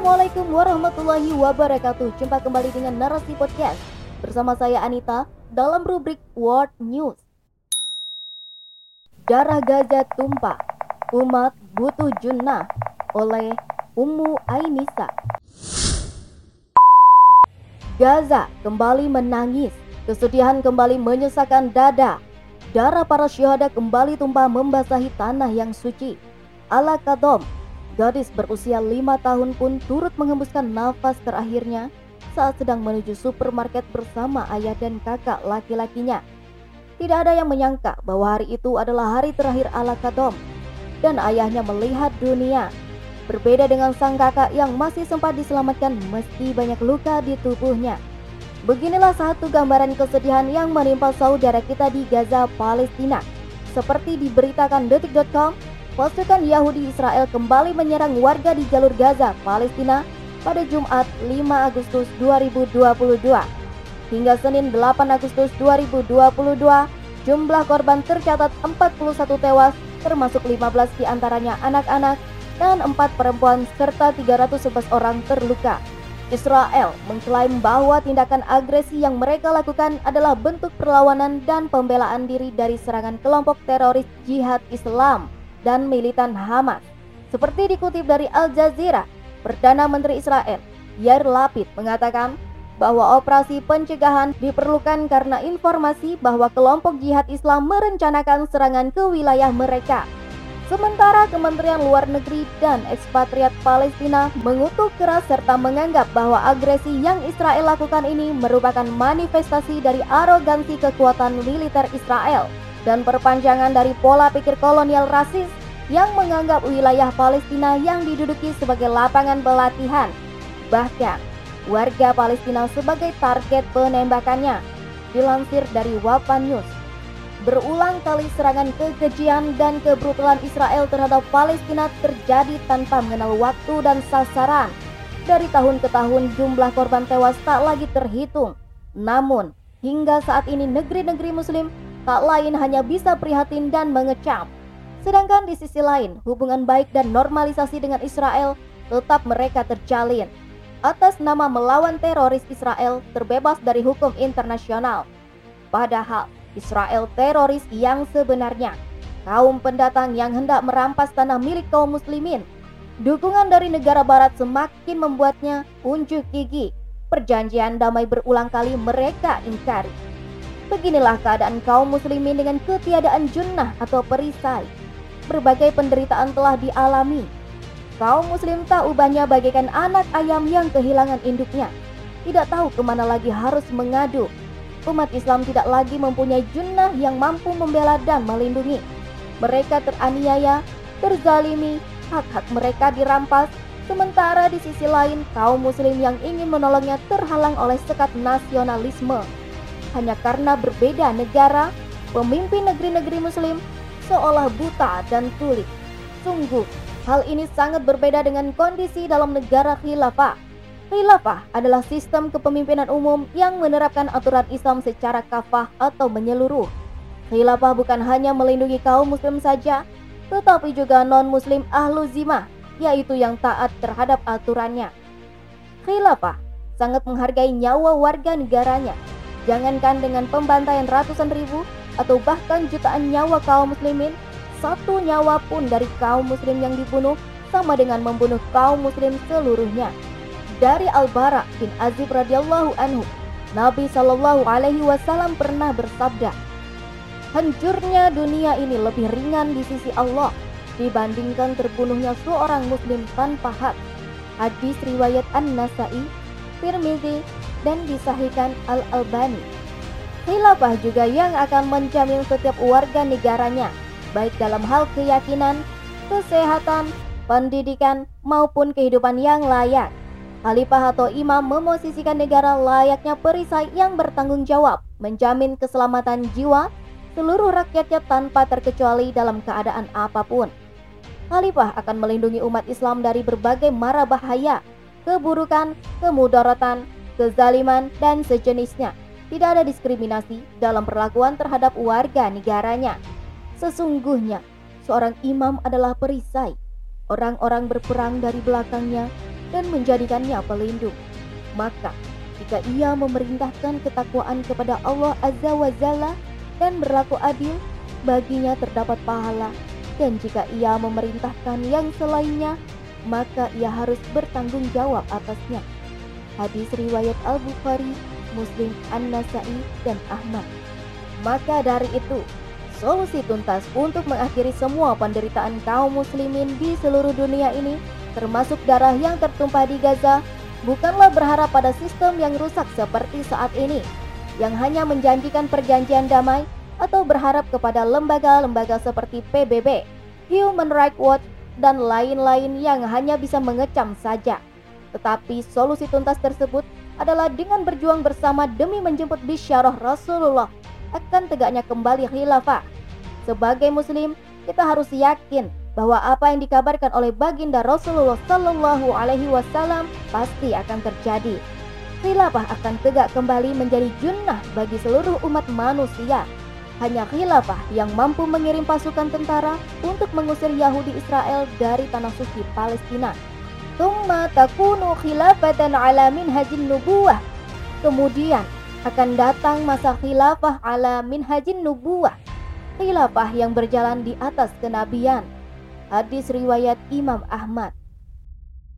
Assalamualaikum warahmatullahi wabarakatuh. Jumpa kembali dengan Narasi Podcast bersama saya Anita dalam rubrik World News. Darah Gaza tumpah, umat butuh junnah oleh Ummu Ainisa. Gaza kembali menangis, kesedihan kembali menyesakkan dada. Darah para syuhada kembali tumpah membasahi tanah yang suci. Ala Kadom Gadis berusia lima tahun pun turut menghembuskan nafas terakhirnya saat sedang menuju supermarket bersama ayah dan kakak laki-lakinya. Tidak ada yang menyangka bahwa hari itu adalah hari terakhir ala Kadom dan ayahnya melihat dunia. Berbeda dengan sang kakak yang masih sempat diselamatkan meski banyak luka di tubuhnya. Beginilah satu gambaran kesedihan yang menimpa saudara kita di Gaza, Palestina. Seperti diberitakan detik.com, pasukan Yahudi Israel kembali menyerang warga di jalur Gaza, Palestina pada Jumat 5 Agustus 2022. Hingga Senin 8 Agustus 2022, jumlah korban tercatat 41 tewas, termasuk 15 di antaranya anak-anak dan 4 perempuan serta 311 orang terluka. Israel mengklaim bahwa tindakan agresi yang mereka lakukan adalah bentuk perlawanan dan pembelaan diri dari serangan kelompok teroris jihad Islam dan militan Hamas. Seperti dikutip dari Al Jazeera, Perdana Menteri Israel Yair Lapid mengatakan bahwa operasi pencegahan diperlukan karena informasi bahwa kelompok jihad Islam merencanakan serangan ke wilayah mereka. Sementara Kementerian Luar Negeri dan Ekspatriat Palestina mengutuk keras serta menganggap bahwa agresi yang Israel lakukan ini merupakan manifestasi dari arogansi kekuatan militer Israel dan perpanjangan dari pola pikir kolonial rasis yang menganggap wilayah Palestina yang diduduki sebagai lapangan pelatihan. Bahkan, warga Palestina sebagai target penembakannya. Dilansir dari Wapan News, berulang kali serangan kekejian dan kebrutalan Israel terhadap Palestina terjadi tanpa mengenal waktu dan sasaran. Dari tahun ke tahun jumlah korban tewas tak lagi terhitung. Namun, hingga saat ini negeri-negeri muslim tak lain hanya bisa prihatin dan mengecam. Sedangkan di sisi lain, hubungan baik dan normalisasi dengan Israel tetap mereka terjalin. Atas nama melawan teroris Israel terbebas dari hukum internasional. Padahal Israel teroris yang sebenarnya kaum pendatang yang hendak merampas tanah milik kaum muslimin. Dukungan dari negara barat semakin membuatnya unjuk gigi. Perjanjian damai berulang kali mereka ingkari. Beginilah keadaan kaum muslimin dengan ketiadaan junnah atau perisai. Berbagai penderitaan telah dialami. Kaum muslim tak ubahnya bagaikan anak ayam yang kehilangan induknya. Tidak tahu ke mana lagi harus mengadu. Umat Islam tidak lagi mempunyai junnah yang mampu membela dan melindungi. Mereka teraniaya, terzalimi, hak-hak mereka dirampas, sementara di sisi lain kaum muslim yang ingin menolongnya terhalang oleh sekat nasionalisme hanya karena berbeda negara, pemimpin negeri-negeri muslim seolah buta dan tuli. Sungguh, hal ini sangat berbeda dengan kondisi dalam negara khilafah. Khilafah adalah sistem kepemimpinan umum yang menerapkan aturan Islam secara kafah atau menyeluruh. Khilafah bukan hanya melindungi kaum muslim saja, tetapi juga non-muslim ahlu zimah, yaitu yang taat terhadap aturannya. Khilafah sangat menghargai nyawa warga negaranya, Jangankan dengan pembantaian ratusan ribu atau bahkan jutaan nyawa kaum muslimin, satu nyawa pun dari kaum muslim yang dibunuh sama dengan membunuh kaum muslim seluruhnya. Dari Al-Bara bin Azib radhiyallahu anhu, Nabi Shallallahu alaihi wasallam pernah bersabda, "Hancurnya dunia ini lebih ringan di sisi Allah dibandingkan terbunuhnya seorang muslim tanpa hak." Hadis riwayat An-Nasai, Tirmizi, dan disahihkan Al-Albani. Khilafah juga yang akan menjamin setiap warga negaranya, baik dalam hal keyakinan, kesehatan, pendidikan, maupun kehidupan yang layak. Khalifah atau imam memosisikan negara layaknya perisai yang bertanggung jawab, menjamin keselamatan jiwa seluruh rakyatnya tanpa terkecuali dalam keadaan apa pun. Khalifah akan melindungi umat Islam dari berbagai mara bahaya, keburukan, kemudaratan, kezaliman, dan sejenisnya. Tidak ada diskriminasi dalam perlakuan terhadap warga negaranya. Sesungguhnya, seorang imam adalah perisai. Orang-orang berperang dari belakangnya dan menjadikannya pelindung. Maka, jika ia memerintahkan ketakwaan kepada Allah Azza wa Jalla dan berlaku adil, baginya terdapat pahala. Dan jika ia memerintahkan yang selainnya, maka ia harus bertanggung jawab atasnya. Hadis riwayat Al-Bukhari, Muslim, An-Nasai, dan Ahmad. Maka dari itu, solusi tuntas untuk mengakhiri semua penderitaan kaum muslimin di seluruh dunia ini, termasuk darah yang tertumpah di Gaza, bukanlah berharap pada sistem yang rusak seperti saat ini, yang hanya menjanjikan perjanjian damai atau berharap kepada lembaga-lembaga seperti PBB, Human Rights Watch, dan lain-lain yang hanya bisa mengecam saja. Tetapi solusi tuntas tersebut adalah dengan berjuang bersama demi menjemput bisyarah Rasulullah akan tegaknya kembali khilafah. Sebagai muslim, kita harus yakin bahwa apa yang dikabarkan oleh baginda Rasulullah Shallallahu alaihi wasallam pasti akan terjadi. Khilafah akan tegak kembali menjadi junnah bagi seluruh umat manusia. Hanya khilafah yang mampu mengirim pasukan tentara untuk mengusir Yahudi Israel dari tanah suci Palestina. Tumma takunu khilafatan ala minhajin nubuwah. Kemudian akan datang masa khilafah ala minhajin nubuwah. Khilafah yang berjalan di atas kenabian. Hadis riwayat Imam Ahmad.